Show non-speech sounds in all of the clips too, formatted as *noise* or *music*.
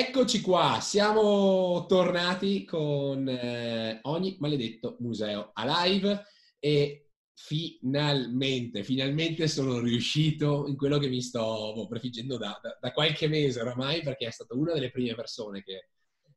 Eccoci qua, siamo tornati con eh, ogni maledetto museo a live e finalmente, finalmente sono riuscito in quello che mi sto boh, prefiggendo da, da, da, qualche mese oramai perché è stata una delle prime persone che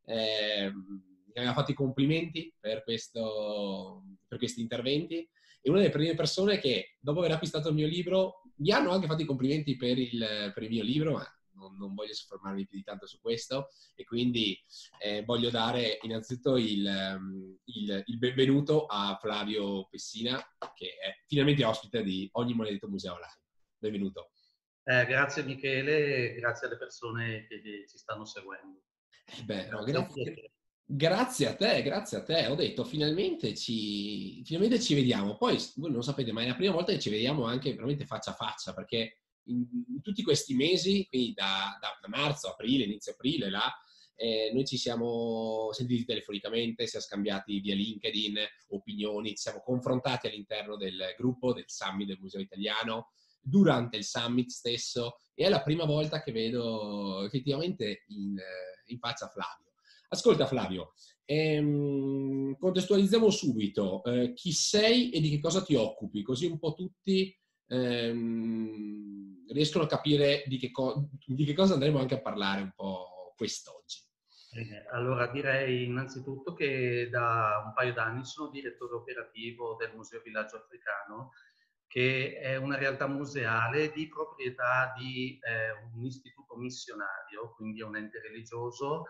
eh, mi aveva fatto i complimenti per, questo, per questi interventi e una delle prime persone che dopo aver acquistato il mio libro mi hanno anche fatto i complimenti per il, per il mio libro, ma non, non, voglio soffermarmi più di tanto su questo e quindi eh, voglio dare innanzitutto il, ehm, il, il, benvenuto a Flavio Pessina che è finalmente ospite di ogni maledetto museo live. Benvenuto. Eh, grazie Michele e grazie alle persone che ci stanno seguendo. Eh beh, no, grazie, grazie, a te, grazie a te. Ho detto finalmente ci, finalmente ci vediamo. Poi voi non sapete, ma è la prima volta che ci vediamo anche veramente faccia a faccia perché in, in tutti questi mesi, quindi da, da, da marzo, aprile, inizio aprile, là, eh, noi ci siamo sentiti telefonicamente, siamo scambiati via LinkedIn opinioni, ci siamo confrontati all'interno del gruppo del Summit del Museo Italiano, durante il Summit stesso, e è la prima volta che vedo effettivamente in, in faccia Flavio. Ascolta Flavio, ehm, contestualizziamo subito eh, chi sei e di che cosa ti occupi, così un po' tutti ehm, riescono a capire di che, co- di che, cosa andremo anche a parlare un po' quest'oggi. Allora direi innanzitutto che da un paio d'anni sono direttore operativo del Museo Villaggio Africano, che è una realtà museale di proprietà di eh, un istituto missionario, quindi è un ente religioso.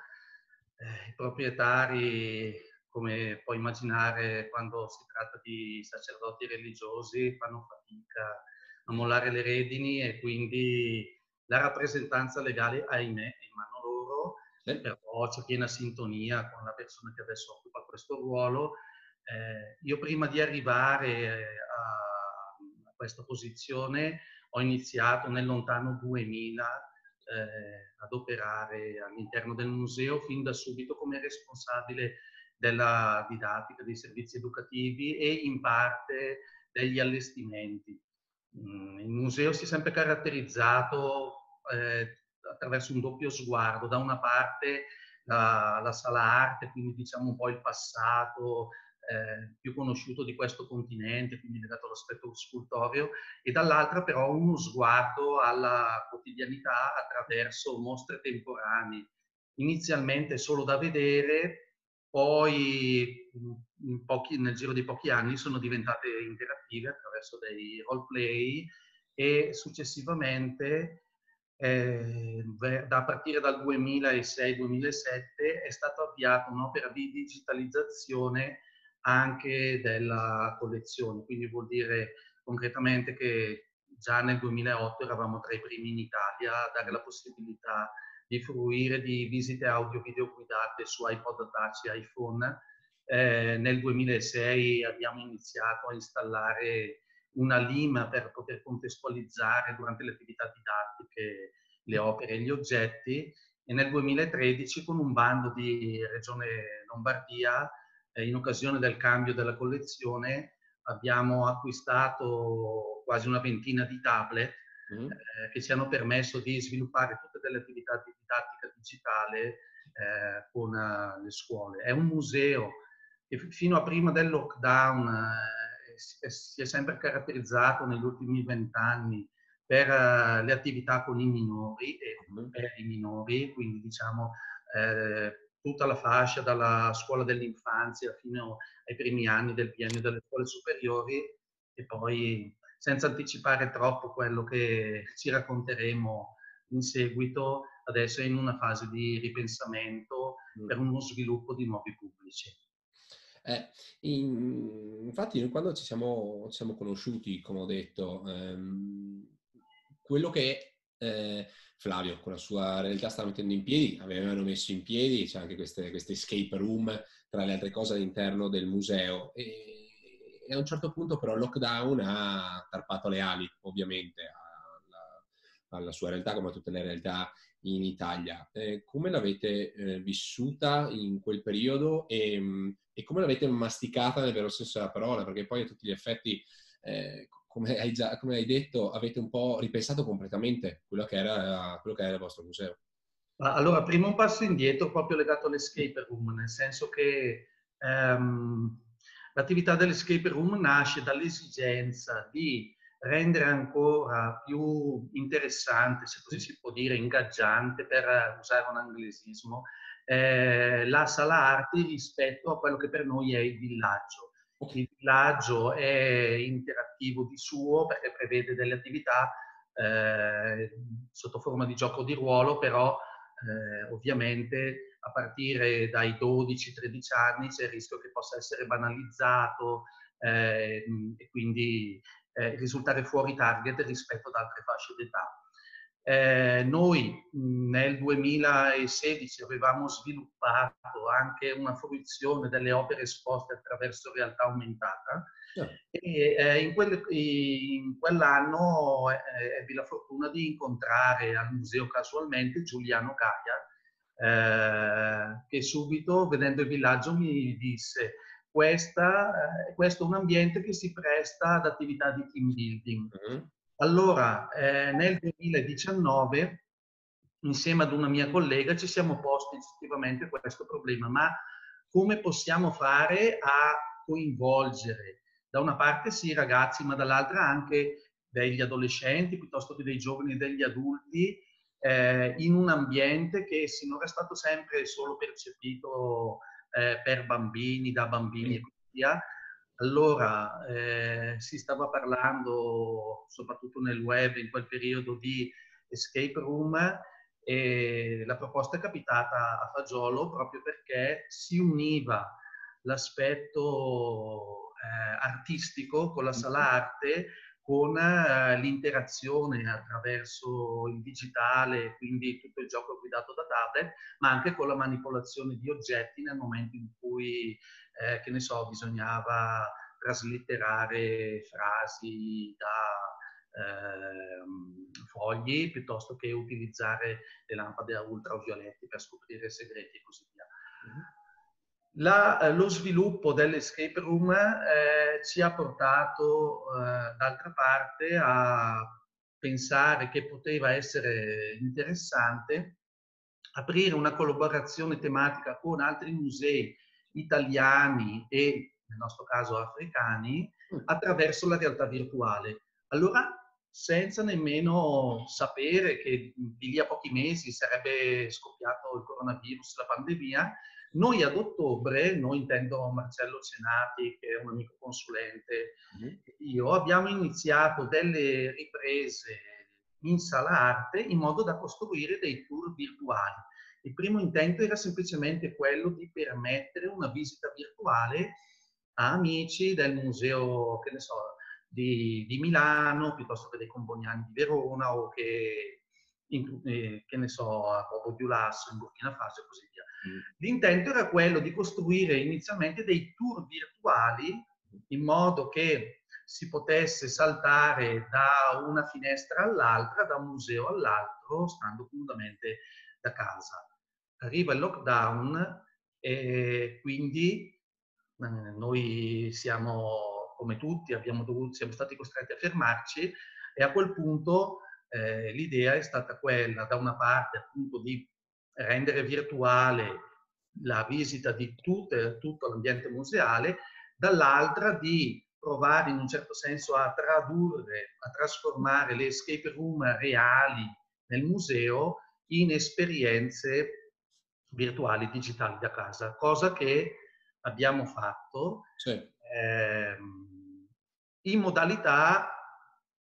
Eh, I proprietari, come puoi immaginare, quando si tratta di sacerdoti religiosi, fanno fatica a mollare le redini e quindi la rappresentanza legale, ahimè, è in mano loro, sì. però c'è piena sintonia con la persona che adesso occupa questo ruolo. Eh, io prima di arrivare a, a, questa posizione ho iniziato nel lontano 2000 eh, ad operare all'interno del museo fin da subito come responsabile della didattica, dei servizi educativi e in parte degli allestimenti. Mm, il museo si è sempre caratterizzato eh, attraverso un doppio sguardo, da una parte la, la, sala arte, quindi diciamo un po' il passato eh, più conosciuto di questo continente, quindi legato all'aspetto scultoreo, e dall'altra però uno sguardo alla quotidianità attraverso mostre temporanee, inizialmente solo da vedere, poi pochi, nel giro di pochi anni sono diventate interattive attraverso dei roleplay e successivamente eh, da partire dal 2006-2007 è stata avviata un'opera di digitalizzazione anche della collezione, quindi vuol dire concretamente che già nel 2008 eravamo tra i primi in Italia a dare la possibilità di fruire di visite audio-video guidate su iPod Touch e iPhone. Eh, nel 2006 abbiamo iniziato a installare una lima per poter contestualizzare durante le attività didattiche le opere e gli oggetti e nel 2013 con un bando di Regione Lombardia eh, in occasione del cambio della collezione abbiamo acquistato quasi una ventina di tablet mm. eh, che ci hanno permesso di sviluppare tutte delle attività di didattica digitale eh, con uh, le scuole. È un museo che fino a prima del lockdown eh, si è sempre caratterizzato negli ultimi vent'anni per le attività con i minori e mm. per i minori, quindi diciamo eh, tutta la fascia dalla scuola dell'infanzia fino ai primi anni del biennio delle scuole superiori e poi senza anticipare troppo quello che *laughs* ci racconteremo in seguito, adesso è in una fase di ripensamento mm. per uno sviluppo di nuovi pubblici. Eh, in, infatti, quando ci siamo, ci siamo, conosciuti, come ho detto, ehm, quello che eh, Flavio con la sua realtà sta mettendo in piedi, avevano messo in piedi, c'è anche queste, queste escape room, tra le altre cose, all'interno del museo. E, e a un certo punto però il lockdown ha tarpato le ali, ovviamente, alla, alla sua realtà, come a tutte le realtà in Italia. Eh, come l'avete eh, vissuta in quel periodo e, mm, e, come l'avete masticata nel vero senso della parola? Perché poi a tutti gli effetti, eh, come, hai già, come, hai detto, avete un po' ripensato completamente quello che era, quello che era il vostro museo. Allora, prima un passo indietro proprio legato all'escape room, nel senso che ehm, l'attività dell'escape room nasce dall'esigenza di rendere ancora più interessante, se così si può dire, ingaggiante, per usare un anglesismo, eh, la sala arti rispetto a quello che per noi è il villaggio. Il villaggio è interattivo di suo perché prevede delle attività eh, sotto forma di gioco di ruolo, però eh, ovviamente a partire dai 12-13 anni c'è il rischio che possa essere banalizzato eh, e quindi eh, risultare fuori target rispetto ad altre fasce d'età. Eh, noi nel 2016 avevamo sviluppato anche una fruizione delle opere esposte attraverso realtà aumentata yeah. e eh, in, quel, in, quell'anno eh, ebbi la fortuna di incontrare al museo casualmente Giuliano Gaia eh, che subito vedendo il villaggio mi disse questa, eh, questo è un ambiente che si presta ad attività di team building. Mm-hmm allora, eh, nel 2019, insieme ad una mia collega, ci siamo posti effettivamente questo problema, ma come possiamo fare a coinvolgere da una parte sì i ragazzi, ma dall'altra anche degli adolescenti, piuttosto che dei giovani e degli adulti, eh, in un ambiente che sinora è stato sempre solo percepito eh, per bambini, da bambini e così via, allora, eh, si stava parlando, soprattutto nel web in quel periodo, di escape room e la proposta è capitata a Fagiolo proprio perché si univa l'aspetto eh, artistico con la sala arte con eh, l'interazione attraverso il digitale, quindi tutto il gioco guidato da tablet, ma anche con la manipolazione di oggetti nel momento in cui eh, che ne so, bisognava traslitterare frasi da eh, fogli piuttosto che utilizzare le lampade ultravioletti per scoprire segreti e così via. La, eh, lo sviluppo dell'escape room eh, ci ha portato eh, d'altra parte a pensare che poteva essere interessante aprire una collaborazione tematica con altri musei italiani e nel nostro caso africani, mm. attraverso la realtà virtuale. Allora, senza nemmeno sapere che di lì a pochi mesi sarebbe scoppiato il coronavirus, la pandemia, noi ad ottobre, noi intendo Marcello Cenati, che è un amico consulente, mm. io abbiamo iniziato delle riprese in sala arte in modo da costruire dei tour virtuali. Il primo intento era semplicemente quello di permettere una visita virtuale a amici del museo, che ne so, di, di Milano, piuttosto che dei Comboniani di Verona o che, in, eh, che ne so, a Bobo Giulasso in Burkina Faso e così via. L'intento era quello di costruire inizialmente dei tour virtuali in modo che si potesse saltare da una finestra all'altra, da un museo all'altro, stando comodamente da casa. Arriva il lockdown e quindi eh, noi siamo, come tutti, dovuto, siamo stati costretti a fermarci e a quel punto eh, l'idea è stata quella, da una parte appunto di rendere virtuale la visita di tutte, tutto l'ambiente museale, dall'altra di provare in un certo senso a tradurre, a trasformare le escape room reali nel museo in esperienze virtuali digitali da casa, cosa che abbiamo fatto sì. ehm, in modalità,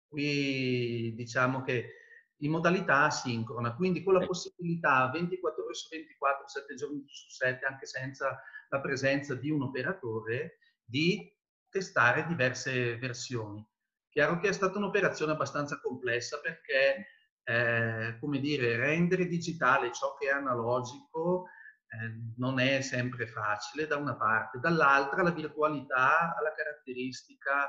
qui diciamo che in modalità asincrona, quindi con la possibilità 24 ore su 24, 7 giorni su 7, anche senza la presenza di un operatore, di testare diverse versioni. Chiaro che è stata un'operazione abbastanza complessa perché eh, come dire, rendere digitale ciò che è analogico eh, non è sempre facile da una parte, dall'altra la virtualità ha la caratteristica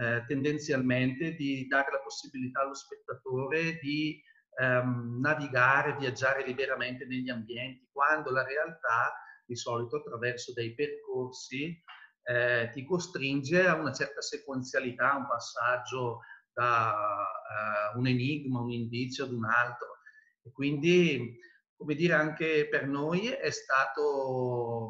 eh, tendenzialmente di dare la possibilità allo spettatore di ehm, navigare, viaggiare liberamente negli ambienti, quando la realtà di solito attraverso dei percorsi eh, ti costringe a una certa sequenzialità, un passaggio da uh, un enigma, un indizio ad un altro. E quindi come dire, anche per noi è stato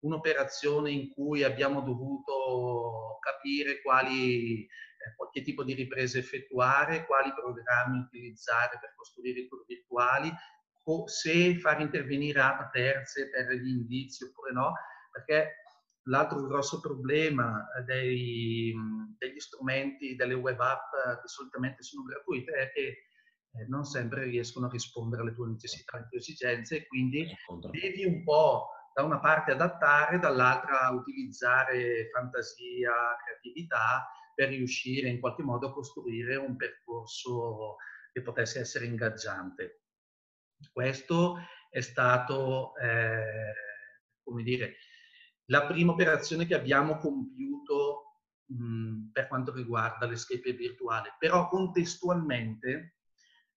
un'operazione in cui abbiamo dovuto capire quali, eh, che tipo di riprese effettuare, quali programmi utilizzare per costruire i tour virtuali, se far intervenire app terze per gli indizi oppure no, perché l'altro grosso problema dei, degli strumenti, delle web app che solitamente sono gratuite è che eh, non sempre riescono a rispondere alle tue necessità, alle tue esigenze e quindi devi un po' da una parte adattare, dall'altra utilizzare fantasia, creatività per riuscire in qualche modo a costruire un percorso che potesse essere ingaggiante. Questo è stato, eh, come dire, la prima operazione che abbiamo compiuto mh, per quanto riguarda l'escape virtuale, però contestualmente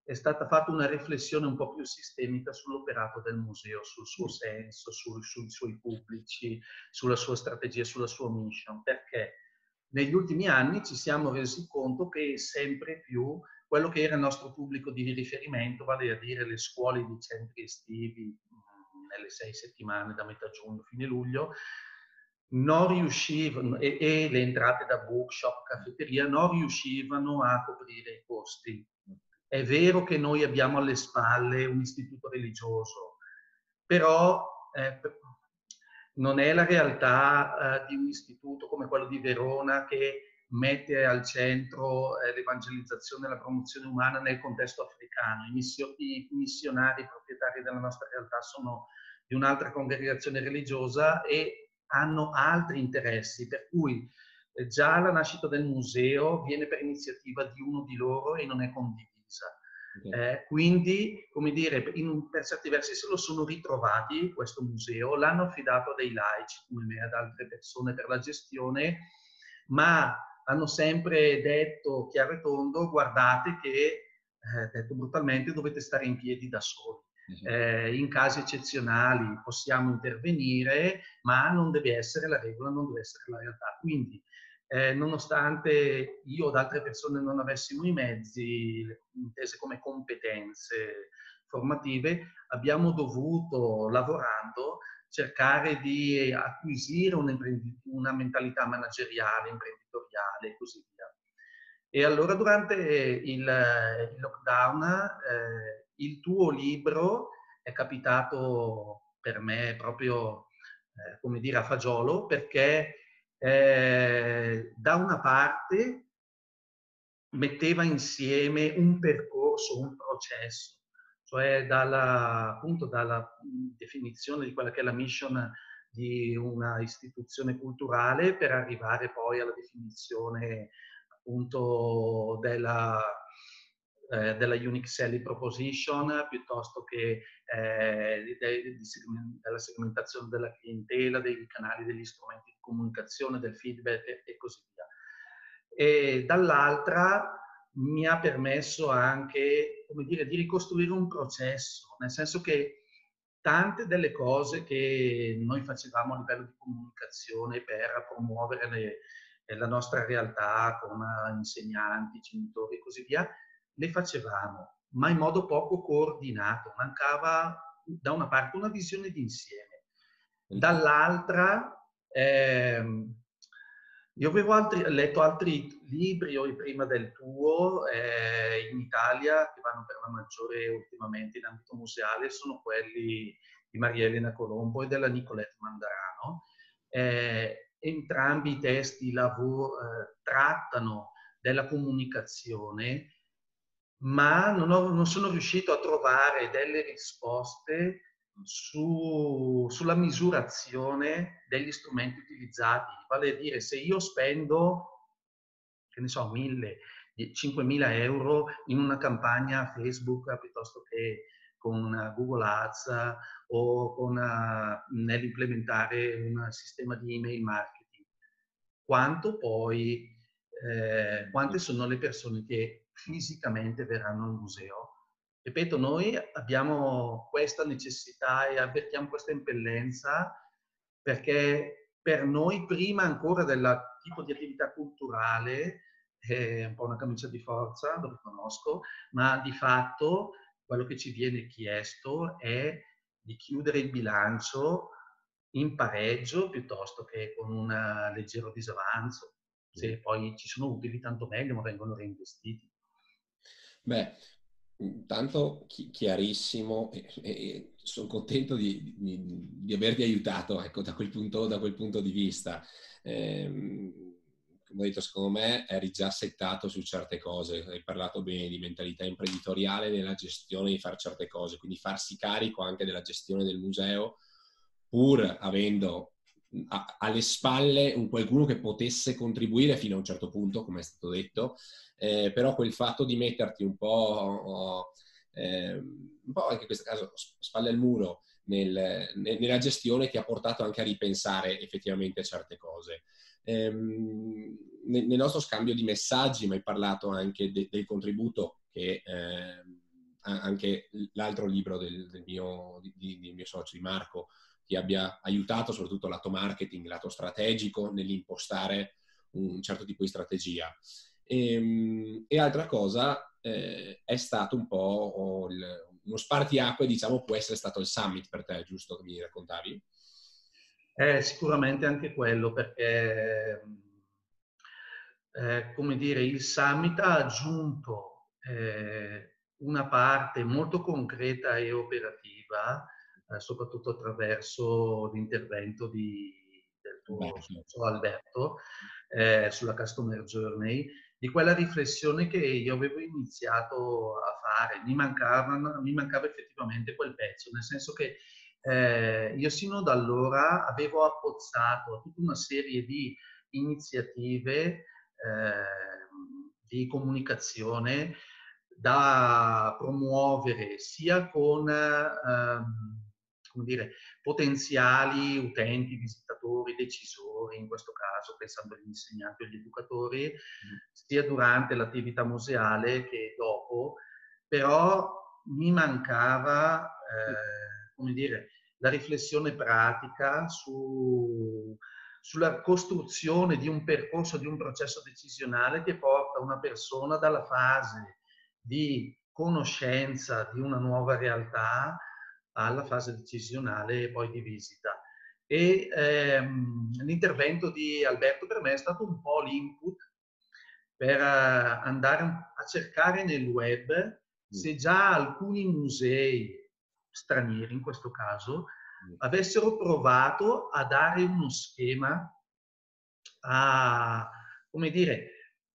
è stata fatta una riflessione un po' più sistemica sull'operato del museo, sul suo senso, sul, sui suoi pubblici, sulla sua strategia, sulla sua mission, perché negli ultimi anni ci siamo resi conto che sempre più quello che era il nostro pubblico di riferimento, vale a dire le scuole di centri estivi nelle sei settimane da metà giugno fine luglio, non riuscivano, e, e le entrate da bookshop, caffetteria, non riuscivano a coprire i costi è vero che noi abbiamo alle spalle un istituto religioso, però eh, non è la realtà eh, di un istituto come quello di Verona che mette al centro eh, l'evangelizzazione e la promozione umana nel contesto africano. I, missio, I missionari proprietari della nostra realtà sono di un'altra congregazione religiosa e hanno altri interessi, per cui eh, già la nascita del museo viene per iniziativa di uno di loro e non è condivisa eh, quindi, come dire, in, per certi versi se lo sono ritrovati questo museo, l'hanno affidato a dei laici come me, ad altre persone per la gestione, ma hanno sempre detto chiaro e tondo, guardate che, eh, detto brutalmente, dovete stare in piedi da soli. Eh, in casi eccezionali possiamo intervenire, ma non deve essere la regola, non deve essere la realtà. Quindi eh, nonostante io o altre persone non avessimo i mezzi, intese come competenze formative, abbiamo dovuto, lavorando, cercare di acquisire una mentalità manageriale, imprenditoriale e così via. E allora durante il, lockdown eh, il tuo libro è capitato per me proprio, eh, come dire, a fagiolo, perché eh, da una parte metteva insieme un percorso, un processo, cioè dalla, appunto dalla definizione di quella che è la mission di una istituzione culturale per arrivare poi alla definizione appunto della, eh, della Unique Selling Proposition piuttosto che eh, de, de, della segmentazione della clientela, dei canali, degli strumenti di comunicazione, del feedback e, e così via. E dall'altra mi ha permesso anche, dire, di ricostruire un processo, nel senso che tante delle cose che noi facevamo a livello di comunicazione per promuovere le, la nostra realtà con insegnanti, genitori e così via, le facevamo, ma in modo poco coordinato. Mancava da una parte una visione d'insieme, dall'altra ehm, io avevo altri, letto altri libri prima del tuo eh, in Italia che vanno per la maggiore ultimamente in ambito museale, sono quelli di Maria Elena Colombo e della Nicolette Mandarano. Eh, entrambi i testi lavoro, eh, trattano della comunicazione ma non, ho, non sono riuscito a trovare delle risposte su, sulla misurazione degli strumenti utilizzati. Vale a dire, se io spendo, che ne so, 1000, 5.000 euro in una campagna Facebook piuttosto che con Google Ads o con, uh, nell'implementare un sistema di email marketing, quanto poi, eh, quante sono le persone che fisicamente verranno al museo. Ripeto, noi abbiamo questa necessità e avvertiamo questa impellenza perché per noi, prima ancora del tipo di attività culturale, è un po' una camicia di forza, lo riconosco, ma di fatto quello che ci viene chiesto è di chiudere il bilancio in pareggio piuttosto che con un leggero disavanzo. Se poi ci sono utili, tanto meglio, ma vengono reinvestiti. Beh, tanto chiarissimo e, e sono contento di, di, di, averti aiutato ecco, da, quel punto, da, quel punto, di vista. Eh, come ho detto, secondo me eri già settato su certe cose, hai parlato bene di mentalità imprenditoriale nella gestione di fare certe cose, quindi farsi carico anche della gestione del museo, pur avendo alle spalle un qualcuno che potesse contribuire fino a un certo punto, come è stato detto, eh, però quel fatto di metterti un po', eh, un po' anche in questo caso spalle al muro nel, nel, nella gestione ti ha portato anche a ripensare effettivamente certe cose. Ehm, nel, nostro scambio di messaggi mi hai parlato anche de, del contributo che eh, anche l'altro libro del, del, mio, di, del mio socio, di Marco, ti abbia aiutato, soprattutto lato marketing, lato strategico, nell'impostare un certo tipo di strategia. E, ehm, e altra cosa eh, è stato un po' il, uno spartiacque, diciamo, può essere stato il summit per te, giusto che mi raccontavi? Eh, sicuramente anche quello, perché, eh, come dire, il summit ha aggiunto eh, una parte molto concreta e operativa, eh, soprattutto attraverso l'intervento di, del tuo socio Alberto eh, sulla Customer Journey, di quella riflessione che io avevo iniziato a fare. Mi mancava, mi mancava effettivamente quel pezzo, nel senso che eh, io sino da allora avevo appozzato tutta una serie di iniziative eh, di comunicazione da promuovere sia con ehm, come dire, potenziali utenti, visitatori, decisori, in questo caso pensando agli insegnanti o agli educatori, mm. sia durante l'attività museale che dopo, però mi mancava eh, come dire, la riflessione pratica su, sulla costruzione di un percorso, di un processo decisionale che porta una persona dalla fase di conoscenza di una nuova realtà alla fase decisionale e poi di visita. E ehm, l'intervento di Alberto per me è stato un po' l'input per eh, andare a cercare nel web mm. se già alcuni musei stranieri in questo caso, mm. avessero provato a dare uno schema a, come dire,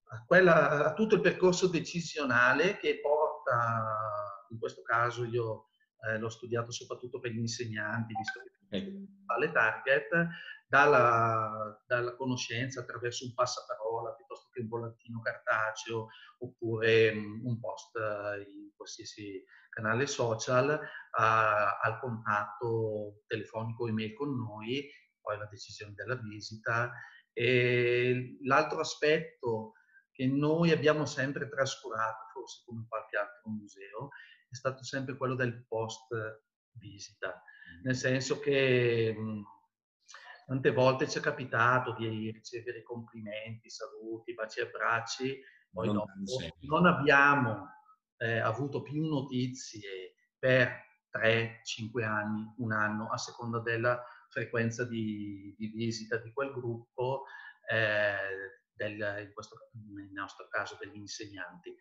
a, quella, a tutto il percorso decisionale che porta, in questo caso io eh, l'ho studiato soprattutto per gli insegnanti, visto che alle target, dalla, dalla, conoscenza attraverso un passaparola piuttosto che un volantino cartaceo oppure mm, un post in qualsiasi canale social a, al contatto telefonico email con noi, poi la decisione della visita. E l'altro aspetto che noi abbiamo sempre trascurato, forse come qualche altro museo, stato sempre quello del post visita, nel senso che mh, tante volte ci è capitato di ricevere complimenti, saluti, baci e abbracci, poi non, dopo non abbiamo eh, avuto più notizie per 3-5 anni, un anno, a seconda della frequenza di, di visita di quel gruppo, eh, del, in questo, nel nostro caso degli insegnanti.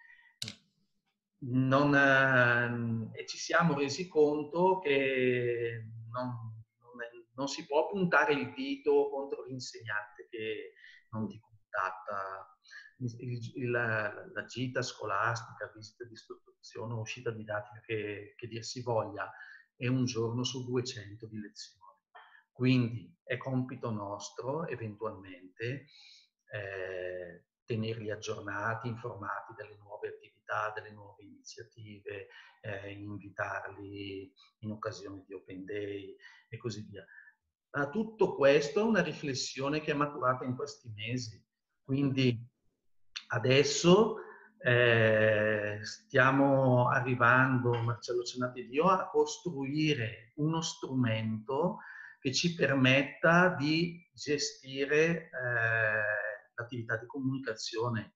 Non, eh, e ci siamo resi conto che non, non, non, si può puntare il dito contro l'insegnante che non ti contatta il, il, la gita scolastica, visita di istruzione, uscita didattica che, che dir si voglia, è un giorno su 200 di lezioni. Quindi è compito nostro eventualmente eh, tenerli aggiornati, informati delle nuove attività, delle nuove iniziative, eh, invitarli in occasione di Open Day e così via. Ma tutto questo è una riflessione che è maturata in questi mesi. Quindi Adesso eh, stiamo arrivando, Marcello Cenati Dio, a costruire uno strumento che ci permetta di gestire eh, l'attività di comunicazione.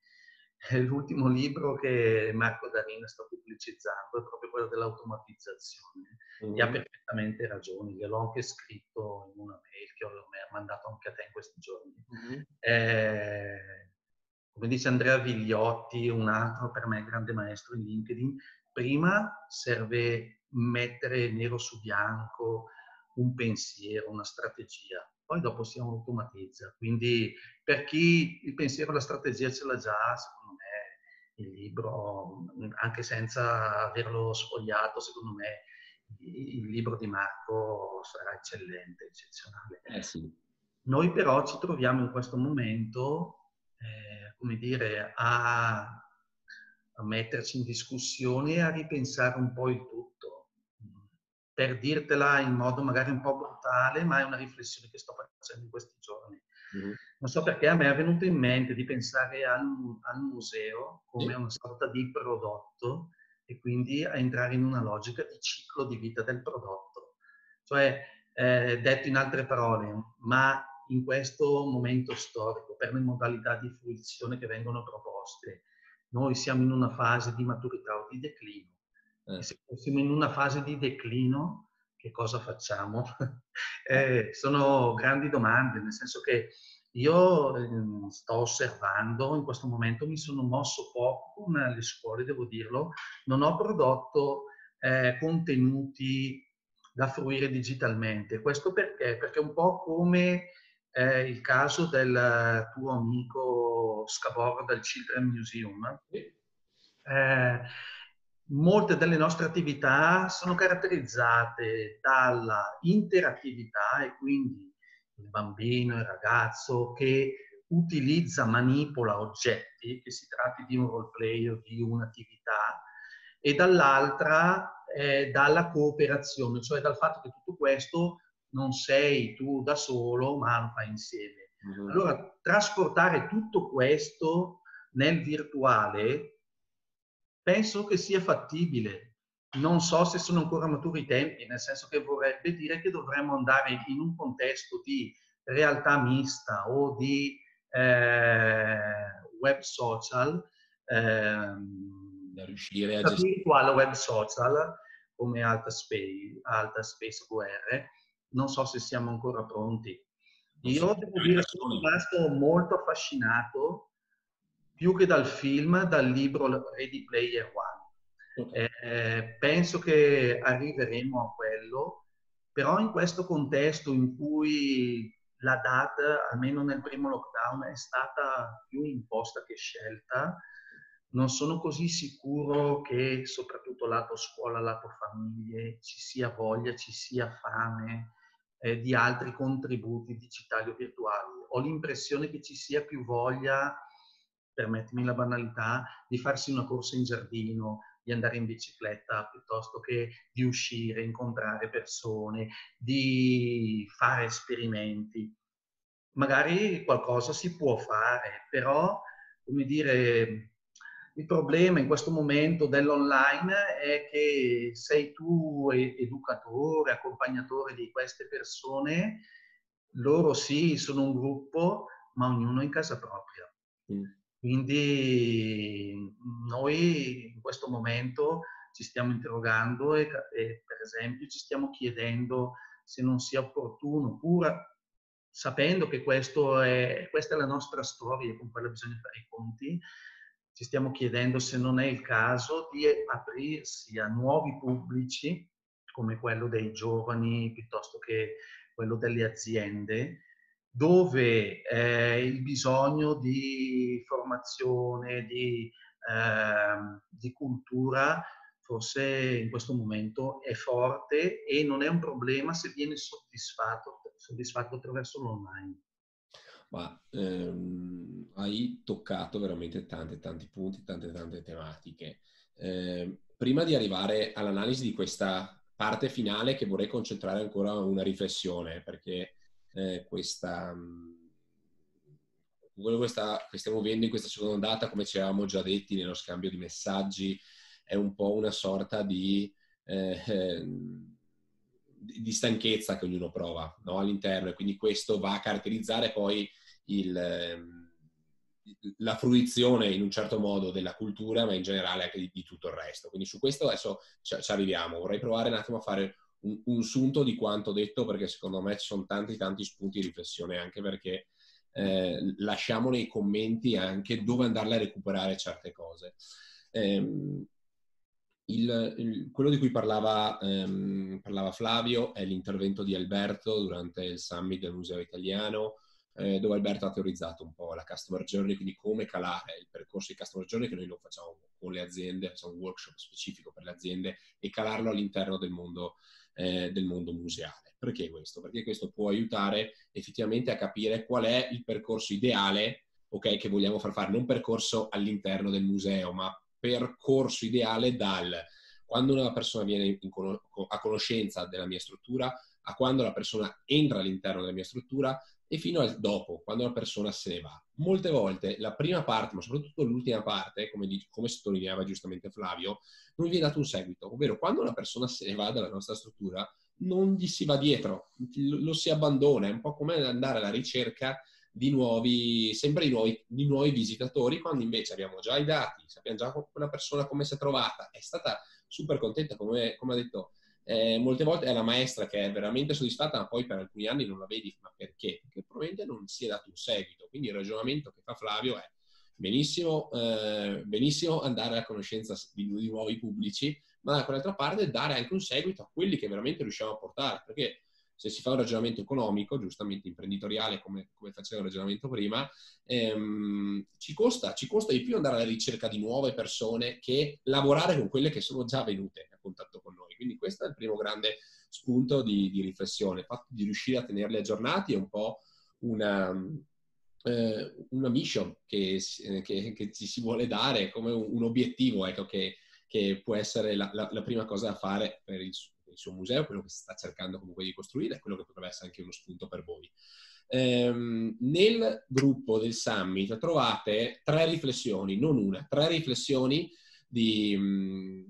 L'ultimo libro che Marco Darin sta pubblicizzando è proprio quello dell'automatizzazione. Mm-hmm. E ha perfettamente ragione, gliel'ho anche scritto in una mail che ho mandato anche a te in questi giorni. Mm-hmm. Eh, come dice Andrea Vigliotti, un altro per me grande maestro in LinkedIn, prima serve mettere nero su bianco un pensiero, una strategia, poi dopo si automatizza. Quindi per chi il pensiero e la strategia ce l'ha già, secondo me il libro, anche senza averlo sfogliato, secondo me il libro di Marco sarà eccellente, eccezionale. Eh sì. Noi però ci troviamo in questo momento, eh, come dire, a, a metterci in discussione e a ripensare un po' il tutto per dirtela in modo magari un po' brutale, ma è una riflessione che sto facendo in questi giorni. Mm-hmm. Non so perché a me è venuto in mente di pensare al, al museo come una sorta di prodotto e quindi a entrare in una logica di ciclo di vita del prodotto. Cioè, eh, detto in altre parole, ma in questo momento storico, per le modalità di fruizione che vengono proposte, noi siamo in una fase di maturità o di declino eh. Se fossimo in una fase di declino, che cosa facciamo? *laughs* eh, sono grandi domande, nel senso che io eh, sto osservando, in questo momento mi sono mosso poco con le scuole, devo dirlo, non ho prodotto eh, contenuti da fruire digitalmente. Questo perché? Perché è un po' come eh, il caso del tuo amico Scavoro del Children Museum. Eh, molte delle nostre attività sono caratterizzate dalla interattività e quindi il bambino, il ragazzo che utilizza, manipola oggetti, che si tratti di un roleplay o di un'attività, e dall'altra eh, dalla cooperazione, cioè dal fatto che tutto questo non sei tu da solo, ma lo fai insieme. Mm-hmm. Allora, trasportare tutto questo nel virtuale penso che sia fattibile. Non so se sono ancora maturi i tempi, nel senso che vorrebbe dire che dovremmo andare in un contesto di realtà mista o di eh, web social, eh, da riuscire a gestire virtuale web social come Alta Space, Alta Space VR, non so se siamo ancora pronti. Io devo dire che sono rimasto molto affascinato più che dal film, dal libro Ready Player One. Eh, penso che arriveremo a quello, però in questo contesto in cui la data, almeno nel primo lockdown, è stata più imposta che scelta, non sono così sicuro che soprattutto lato scuola, lato famiglie, ci sia voglia, ci sia fame eh, di altri contributi digitali o virtuali. Ho l'impressione che ci sia più voglia permettimi la banalità, di farsi una corsa in giardino, di andare in bicicletta piuttosto che di uscire, incontrare persone, di fare esperimenti. Magari qualcosa si può fare, però, come dire, il problema in questo momento dell'online è che sei tu educatore, accompagnatore di queste persone, loro sì, sono un gruppo, ma ognuno in casa propria. Mm. Quindi mhmm, noi in questo momto ci stiamo interrogando e, e, per esempio ci stiamo chiedendo se non sia opportuno, pur sapendo che è, questa è la nostra storia con quella bisogna fare i conti, ci stiamo chiedendo se non è il caso di aprirsi a nuovi pubblici come quello dei giovani piuttosto che quello delle aziende dove eh, il bisogno di formazione, di, eh, di, cultura, forse in questo momento è forte e non è un problema se viene soddisfatto, soddisfatto attraverso l'online. Ma ehm, hai toccato veramente tanti, tanti punti, tante, tante tematiche. Eh, prima di arrivare all'analisi di questa parte finale, che vorrei concentrare ancora una riflessione, perché eh, questa, mm, quello che, stiamo vendo in questa seconda ondata, come ci avevamo già detti nello scambio di messaggi, è un po' una sorta di, eh, di stanchezza che ognuno prova no? all'interno e quindi questo va a caratterizzare poi il, ehm, la fruizione in un certo modo della cultura, ma in generale anche di, di tutto il resto. Quindi su questo adesso ci, ci, arriviamo. Vorrei provare un attimo a fare un, un, sunto di quanto detto, perché secondo me ci sono tanti tanti spunti di riflessione, anche perché eh, lasciamo nei commenti anche dove andarle a recuperare certe cose. Eh, il, il, quello di cui parlava, ehm, parlava, Flavio è l'intervento di Alberto durante il summit del Museo Italiano, eh, dove Alberto ha teorizzato un po' la customer journey, quindi come calare il percorso di customer journey che noi lo facciamo con le aziende, facciamo un workshop specifico per le aziende e calarlo all'interno del mondo, eh, del mondo museale. Perché questo? Perché questo può aiutare effettivamente a capire qual è il percorso ideale okay, che vogliamo far fare, non percorso all'interno del museo, ma percorso ideale dal quando una persona viene con- a conoscenza della mia struttura, a quando la persona entra all'interno della mia struttura e fino al dopo, quando la persona se ne va. Molte volte la prima parte, ma soprattutto l'ultima parte, come, come sottolineava giustamente Flavio, non viene dato un seguito, ovvero quando una persona se ne va dalla nostra struttura non gli si va dietro, lo si abbandona, è un po' come andare alla ricerca di nuovi, sempre di nuovi, di nuovi visitatori, quando invece abbiamo già i dati, sappiamo già quella persona come si è trovata, è stata super contenta, come, come ha detto eh, molte volte è la maestra che è veramente soddisfatta, ma poi per alcuni anni non la vedi, ma perché? Perché probabilmente non si è dato un seguito. Quindi il ragionamento che fa Flavio è benissimo, eh, benissimo andare a conoscenza di, di, nuovi pubblici, ma da quell'altra parte dare anche un seguito a quelli che veramente riusciamo a portare, perché se si fa un ragionamento economico, giustamente imprenditoriale come, come facevo il ragionamento prima, ehm, ci, costa, ci, costa, di più andare alla ricerca di nuove persone che lavorare con quelle che sono già venute a contatto con noi. Quindi questo è il primo grande spunto di, di riflessione, il fatto di riuscire a tenerli aggiornati è un po' una, eh, una mission che, che, che, ci si vuole dare come un, un obiettivo ecco, che, che, può essere la, la, la, prima cosa da fare per il, il suo museo, quello che si sta cercando comunque di costruire quello che potrebbe essere anche uno spunto per voi. Ehm, nel gruppo del Summit trovate tre riflessioni, non una, tre riflessioni di, mm,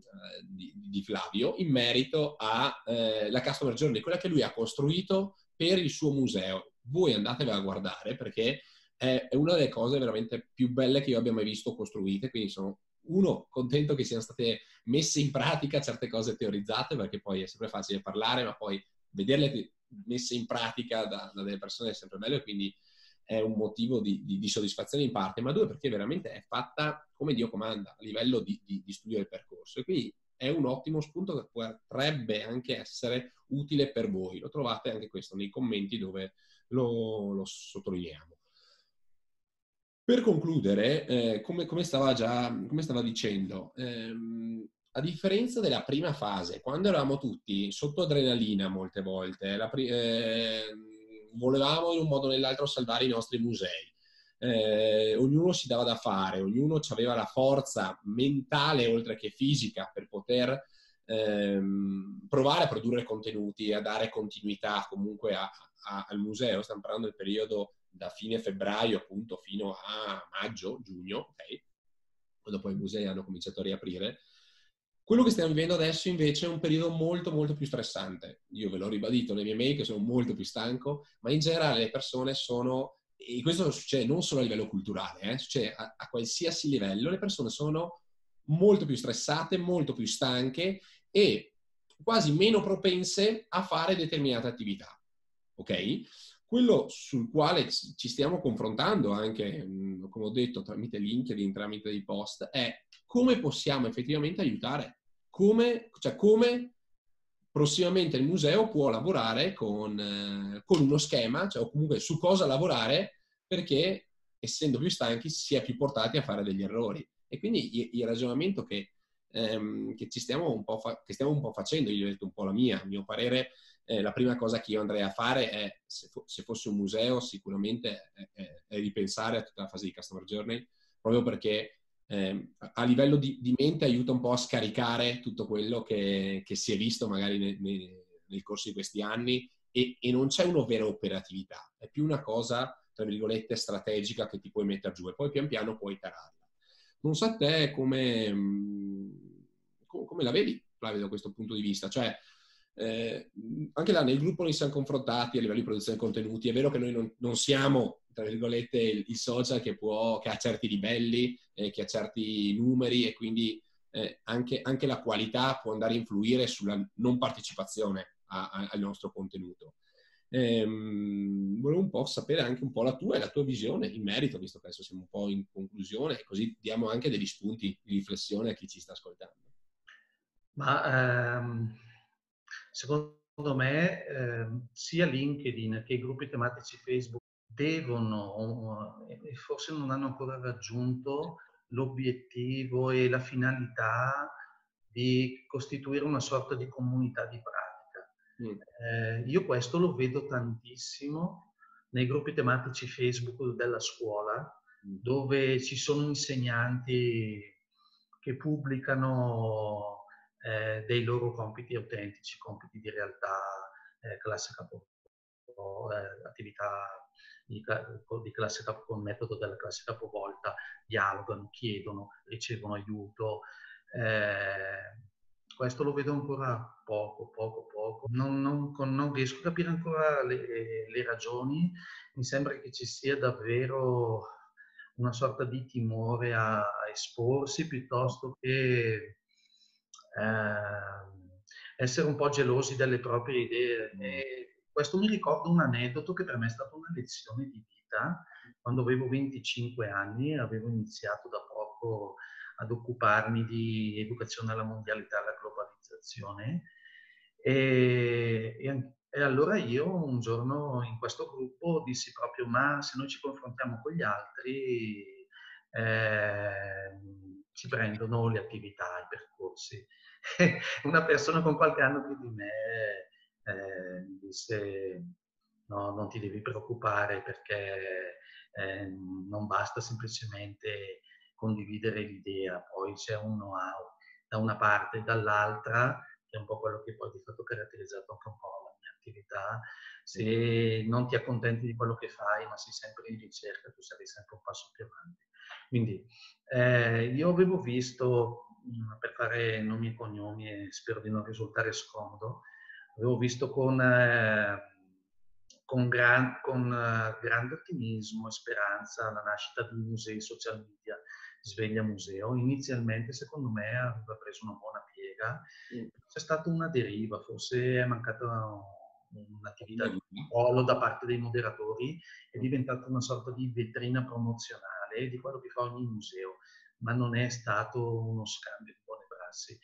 di, di Flavio in merito alla eh, Customer Journey, quella che lui ha costruito per il suo museo. Voi andatevela a guardare perché è, è una delle cose veramente più belle che io abbia mai visto costruite, quindi sono uno, contento che siano state messe in pratica certe cose teorizzate, perché poi è sempre facile parlare, ma poi vederle messe in pratica da, da delle persone è sempre bello e quindi è un motivo di, di, di, soddisfazione in parte, ma due perché veramente è fatta come Dio comanda a livello di, di studio del percorso e quindi è un ottimo spunto che potrebbe anche essere utile per voi. Lo trovate anche questo nei commenti dove lo, lo sottolineiamo. Per concludere, eh, come, come, stava già, come stava dicendo, ehm, a differenza della prima fase, quando eravamo tutti sotto adrenalina molte volte, pri- eh, volevamo in un modo o nell'altro salvare i nostri musei, eh, ognuno si dava da fare, ognuno aveva la forza mentale oltre che fisica per poter ehm, provare a produrre contenuti, a dare continuità comunque a, a, al museo. Stiamo parlando del periodo da fine febbraio appunto fino a maggio, giugno, ok? Quando poi i musei hanno cominciato a riaprire. Quello che stiamo vivendo adesso invece è un periodo molto molto più stressante. Io ve l'ho ribadito nelle mie mail che sono molto più stanco, ma in generale le persone sono, e questo succede non solo a livello culturale, eh, succede a, a qualsiasi livello, le persone sono molto più stressate, molto più stanche e quasi meno propense a fare determinate attività. Ok? Quello sul quale ci stiamo confrontando anche, mm, come ho detto, tramite LinkedIn, tramite dei post, è come possiamo effettivamente aiutare, come, cioè come prossimamente il museo può lavorare con, eh, con uno schema, cioè, comunque su cosa lavorare perché essendo più stanchi si è più portati a fare degli errori. E quindi il, ragionamento che, ehm, che, ci stiamo un po' fa- che stiamo un po' facendo, io ho detto un po' la mia, a mio parere, eh, la prima cosa che io andrei a fare è, se, fo- se fosse un museo, sicuramente è, è, è, ripensare a tutta la fase di customer journey, proprio perché eh, a livello di, di, mente aiuta un po' a scaricare tutto quello che, che si è visto magari nel, nel, nel, corso di questi anni e, e non c'è una vera operatività, è più una cosa, tra virgolette, strategica che ti puoi mettere giù e poi pian piano puoi tararla. Non so a te come, mm, come la vedi, Flavio, da questo punto di vista. Cioè, eh, anche là nel gruppo noi siamo confrontati a livello di produzione di contenuti. È vero che noi non, non siamo tra virgolette, il, il social che, può, che ha certi livelli, eh, che ha certi numeri e quindi eh, anche, anche, la qualità può andare a influire sulla non partecipazione a, a, al nostro contenuto. Ehm, volevo un po' sapere anche un po' la tua e la tua visione in merito, visto che adesso siamo un po' in conclusione, così diamo anche degli spunti di riflessione a chi ci sta ascoltando. Ma ehm, secondo me ehm, sia LinkedIn che i gruppi tematici Facebook devono, e forse non hanno ancora raggiunto, l'obiettivo e la finalità di costituire una sorta di comunità di pratica. Mm. Eh, io questo lo vedo tantissimo nei gruppi tematici Facebook della scuola, mm. dove ci sono insegnanti che pubblicano eh, dei loro compiti autentici, compiti di realtà, eh, classe capo, eh, attività di, di classe capo, con metodo della classe capovolta, dialogano, chiedono, ricevono aiuto. Eh, questo lo vedo ancora poco, poco, poco. Non, non, non riesco a capire ancora le, le, ragioni. Mi sembra che ci sia davvero una sorta di timore a esporsi piuttosto che eh, essere un po' gelosi delle proprie idee. E questo mi ricorda un aneddoto che per me è stata una lezione di vita. Quando avevo 25 anni avevo iniziato da poco ad occuparmi di educazione alla mondialità alla globalizzazione e, e, e, allora io un giorno in questo gruppo dissi proprio ma se noi ci confrontiamo con gli altri eh, ci prendono le attività, i percorsi. *laughs* Una persona con qualche anno più di me eh, mi disse no, non ti devi preoccupare perché eh, non basta semplicemente condividere l'idea, poi c'è un know-how da una parte e dall'altra, che è un po' quello che poi di fatto caratterizzato anche un po' la mia attività, se non ti accontenti di quello che fai, ma sei sempre in ricerca, tu sarai sempre un passo più avanti. Quindi eh, io avevo visto, per fare nomi e cognomi e spero di non risultare scomodo, avevo visto con, eh, con, gran, con eh, grande ottimismo e speranza la nascita di musei social media Sveglia Museo. Inizialmente, secondo me, aveva preso una buona piega. Mm. C'è stata una deriva, forse è mancata un'attività di controllo da parte dei moderatori, è diventata una sorta di vetrina promozionale di quello che fa ogni museo, ma non è stato uno scambio di buone prassi.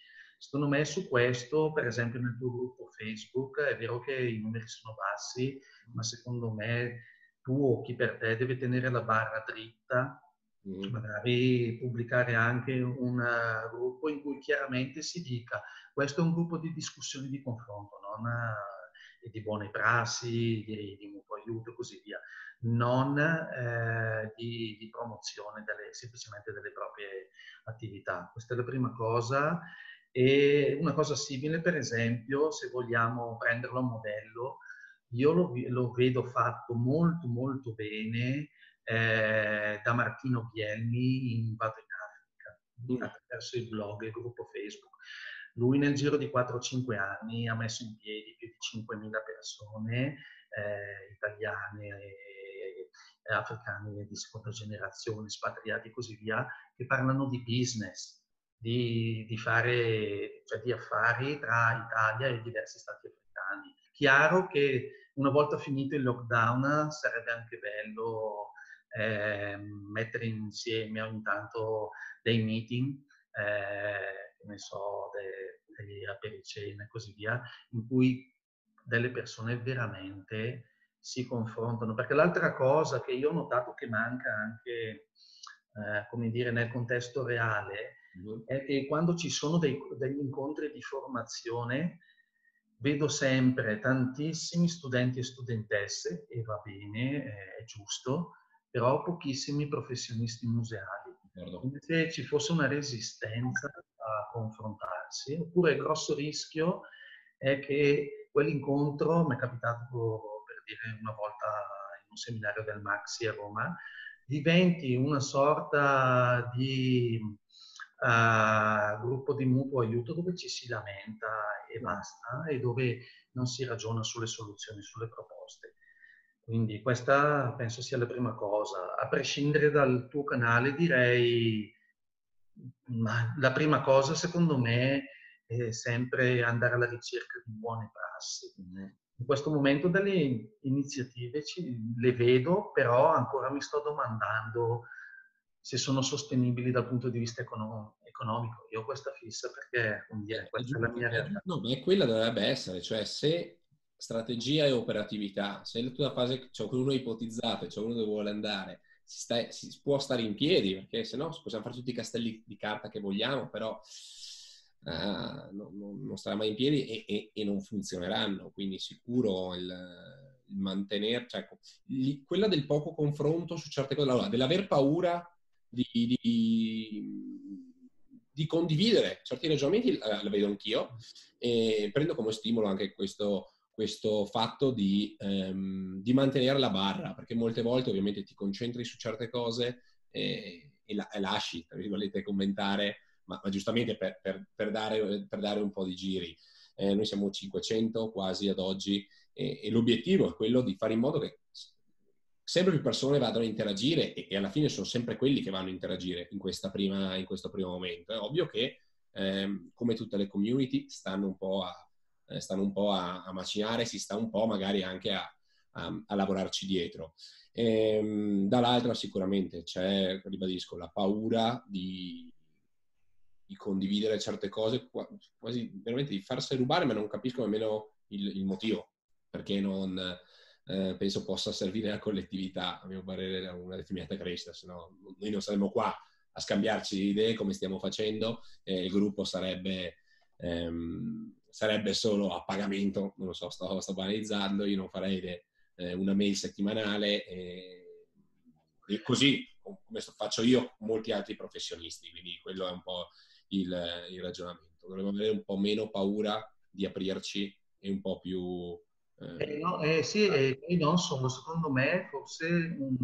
Secondo me su questo, per esempio nel tuo gruppo Facebook, è vero che i numeri sono bassi, ma secondo me tu o chi per te deve tenere la barra dritta, mm. magari pubblicare anche un uh, gruppo in cui chiaramente si dica questo è un gruppo di discussione, di confronto, non uh, di buone prassi, di, di mutuo aiuto e così via, non eh, di, di, promozione delle, semplicemente delle proprie attività. Questa è la prima cosa. E una cosa simile, per esempio, se vogliamo prenderlo a modello, io lo, lo vedo fatto molto molto bene eh, da Martino Bielmi in Vado in Africa, mm. attraverso il blog e il gruppo Facebook. Lui nel giro di 4-5 anni ha messo in piedi più di 5.000 persone eh, italiane e, e africane di seconda generazione, spatriati e così via, che parlano di business, di, di, fare, cioè di affari tra Italia e diversi stati africani. Chiaro che una volta finito il lockdown sarebbe anche bello eh, mettere insieme ogni tanto dei meeting, eh, ne so, degli apericene e così via, in cui delle persone veramente si confrontano. Perché l'altra cosa che io ho notato che manca anche, eh, come dire, nel contesto reale, è che quando ci sono dei, degli incontri di formazione vedo sempre tantissimi studenti e studentesse, e va bene, è giusto, però pochissimi professionisti museali. Come se ci fosse una resistenza a confrontarsi, oppure il grosso rischio è che quell'incontro, mi è capitato per dire una volta in un seminario del Maxi a Roma, diventi una sorta di uh, gruppo di mutuo aiuto dove ci si lamenta e basta e dove non si ragiona sulle soluzioni, sulle proposte. Quindi questa penso sia la prima cosa. A prescindere dal tuo canale direi, ma la prima cosa secondo me è sempre andare alla ricerca di buone prassi. In questo momento delle iniziative ci, le vedo, però ancora mi sto domandando se sono sostenibili dal punto di vista economico. Io ho questa fissa perché dire, questa è, la mia realtà. No, ma è quella dovrebbe essere, cioè se strategia e operatività, se la tua fase, c'è cioè uno ipotizzato, c'è uno dove vuole andare, si, sta, si, può stare in piedi, perché se no possiamo fare tutti i castelli di carta che vogliamo, però uh, no, no, non starà mai in piedi e, e, e non funzioneranno. Quindi sicuro il, il mantenere, cioè, li, quella del poco confronto su certe cose, allora, dell'aver paura di, di, di condividere certi ragionamenti, la, la vedo anch'io, e prendo come stimolo anche questo questo fatto di, ehm, di, mantenere la barra, perché molte volte ovviamente ti concentri su certe cose e, e, la, e lasci, tra virgolette, commentare, ma, ma giustamente per, per, per, dare, per, dare, un po' di giri. Eh, noi siamo 500 quasi ad oggi e, e, l'obiettivo è quello di fare in modo che sempre più persone vadano a interagire e, e alla fine sono sempre quelli che vanno a interagire in, prima, in questo primo momento. È ovvio che, ehm, come tutte le community, stanno un po' a eh, stanno un po' a, a, macinare, si sta un po' magari anche a, a, a lavorarci dietro. E, ehm, dall'altra sicuramente c'è, ribadisco, la paura di, di, condividere certe cose, quasi veramente di farsi rubare, ma non capisco nemmeno il, il motivo, perché non eh, penso possa servire alla collettività, a mio parere, una determinata crescita, se no noi non saremmo qua a scambiarci idee come stiamo facendo, e il gruppo sarebbe ehm, sarebbe solo a pagamento, non lo so, sto, sto banalizzando, io non farei le, eh, una mail settimanale e, e così come faccio io con molti altri professionisti, quindi quello è un po' il, il ragionamento. Dovremmo avere un po' meno paura di aprirci e un po' più... Eh... Eh, no, eh, sì, eh, non sono secondo me forse un,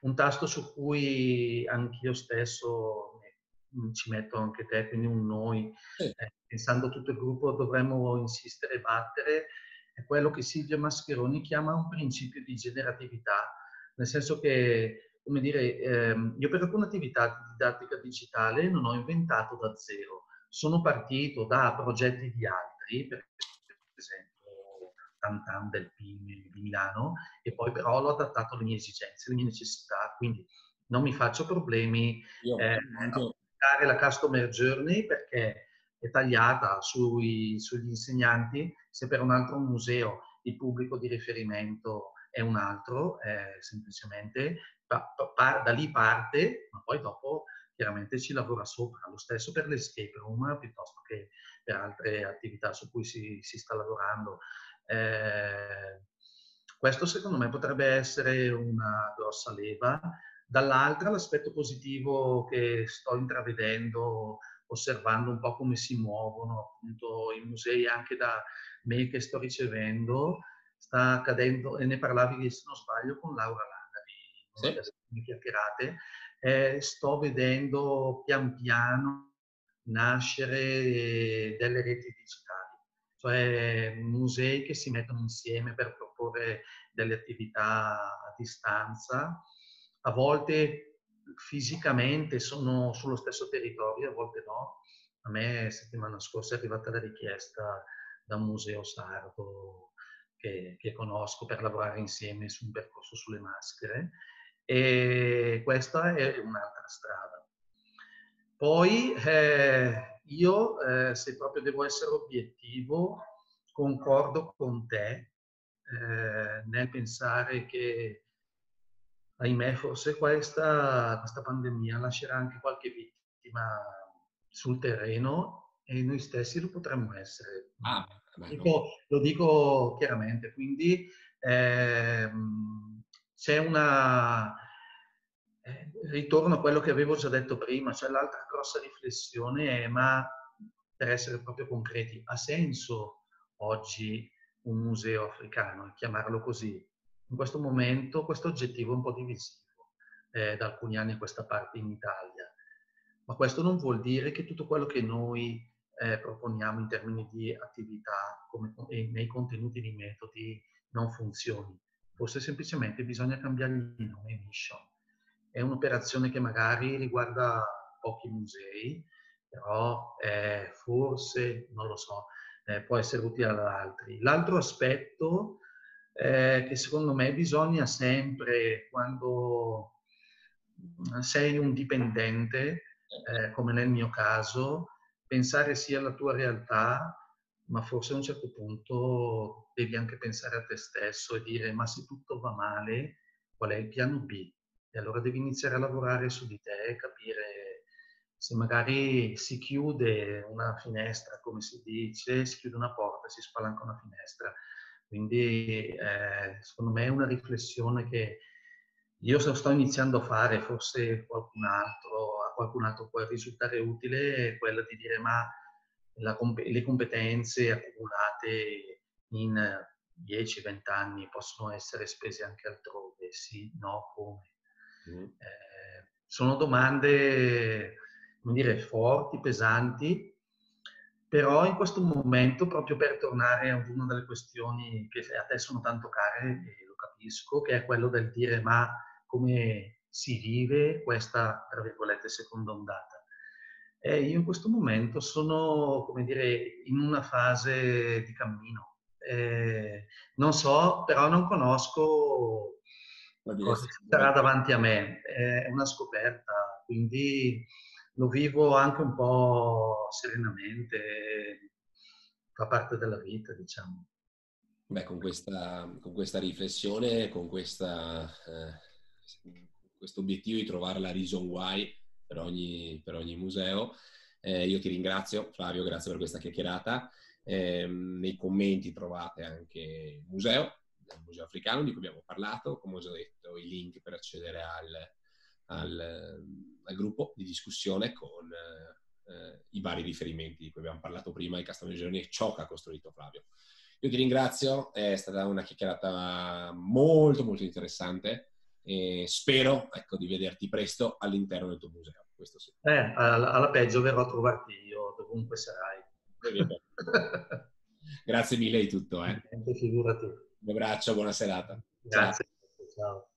un tasto su cui anch'io stesso ci metto anche te, quindi un noi, eh, pensando tutto il gruppo dovremmo insistere e battere, è quello che Silvia Mascheroni chiama un principio di generatività, nel senso che, come dire, ehm, io per alcune attività di didattica digitale non ho inventato da zero, sono partito da progetti di altri, per esempio Tantan del PIM di Milano, e poi però l'ho adattato alle mie esigenze, alle mie necessità, quindi non mi faccio problemi. Io, eh, anche la customer journey perché è tagliata sui, sugli insegnanti, se per un altro museo il pubblico di riferimento è un altro, è semplicemente pa, pa, da lì parte, ma poi dopo chiaramente ci lavora sopra. Lo stesso per l'escape room piuttosto che per altre attività su cui si, si sta lavorando. Eh, questo secondo me potrebbe essere una grossa leva. Dall'altra l'aspetto positivo che sto intravedendo, osservando un po' come si muovono appunto i musei anche da me che sto ricevendo, sta accadendo, e ne parlavi se non sbaglio con Laura Landari, sì. chiacchierate, eh, sto vedendo pian piano nascere delle reti digitali, cioè musei che si mettono insieme per proporre delle attività a distanza a volte fisicamente sono sullo stesso territorio, a volte no. A me settimana scorsa è arrivata la richiesta da un museo sardo che, che conosco per lavorare insieme su un percorso sulle maschere e questa è un'altra strada. Poi eh, io, eh, se proprio devo essere obiettivo, concordo con te eh, nel pensare che ahimè, forse questa, questa pandemia lascerà anche qualche vittima sul terreno e noi stessi lo potremmo essere. Ah, dico, lo dico chiaramente, quindi ehm, c'è una... Eh, ritorno a quello che avevo già detto prima, cioè l'altra grossa riflessione è ma per essere proprio concreti, ha senso oggi un museo africano, chiamarlo così? in questo momento questo oggettivo è un po' divisivo eh, da alcuni anni a questa parte in Italia. Ma questo non vuol dire che tutto quello che noi eh, proponiamo in termini di attività come, e nei contenuti di metodi non funzioni. forse semplicemente bisogna cambiare il nome mission. È un'operazione che magari riguarda pochi musei, però eh, forse, non lo so, eh, può essere utile ad altri. L'altro aspetto eh, che secondo me bisogna sempre, quando sei un dipendente, eh, come nel mio caso, pensare sia alla tua realtà, ma forse a un certo punto devi anche pensare a te stesso e dire ma se tutto va male, qual è il piano B? Allora devi iniziare a lavorare su di te, capire se magari si chiude una finestra, come si dice, si chiude una porta, si spalanca una finestra. Quindi eh, secondo me è una riflessione che io sto iniziando a fare, forse qualcun altro, a qualcun altro può risultare utile, è quella di dire ma la, le competenze accumulate in 10-20 anni possono essere spese anche altrove, sì, no, come? Mm. Eh, sono domande, come dire, forti, pesanti, però in questo momento, proprio per tornare a una delle questioni che a te sono tanto care, e lo capisco, che è quello del dire ma come si vive questa, tra virgolette, seconda ondata. E io in questo momento sono, come dire, in una fase di cammino. Eh, non so, però non conosco cosa sarà davanti a me. È una scoperta, quindi lo vivo anche un po' serenamente, fa parte della vita, diciamo. Beh, con questa, con questa riflessione, con questa, eh, questo obiettivo di trovare la reason why per ogni, per ogni museo. Eh, io ti ringrazio, Flavio, grazie per questa chiacchierata. Eh, nei commenti trovate anche il museo, il Museo Africano di cui abbiamo parlato, come ho già detto, i link per accedere al, al, al gruppo di discussione con eh, i vari riferimenti di cui abbiamo parlato prima, i Journey e ciò che ha costruito Flavio. Io ti ringrazio, è stata una chiacchierata molto molto interessante e spero ecco, di vederti presto all'interno del tuo museo. Questo sì. Eh, alla, alla peggio verrò a trovarti io, dovunque sarai. *laughs* Grazie mille di tutto. Eh. Figurati. Un abbraccio, buona serata. Grazie. Ciao.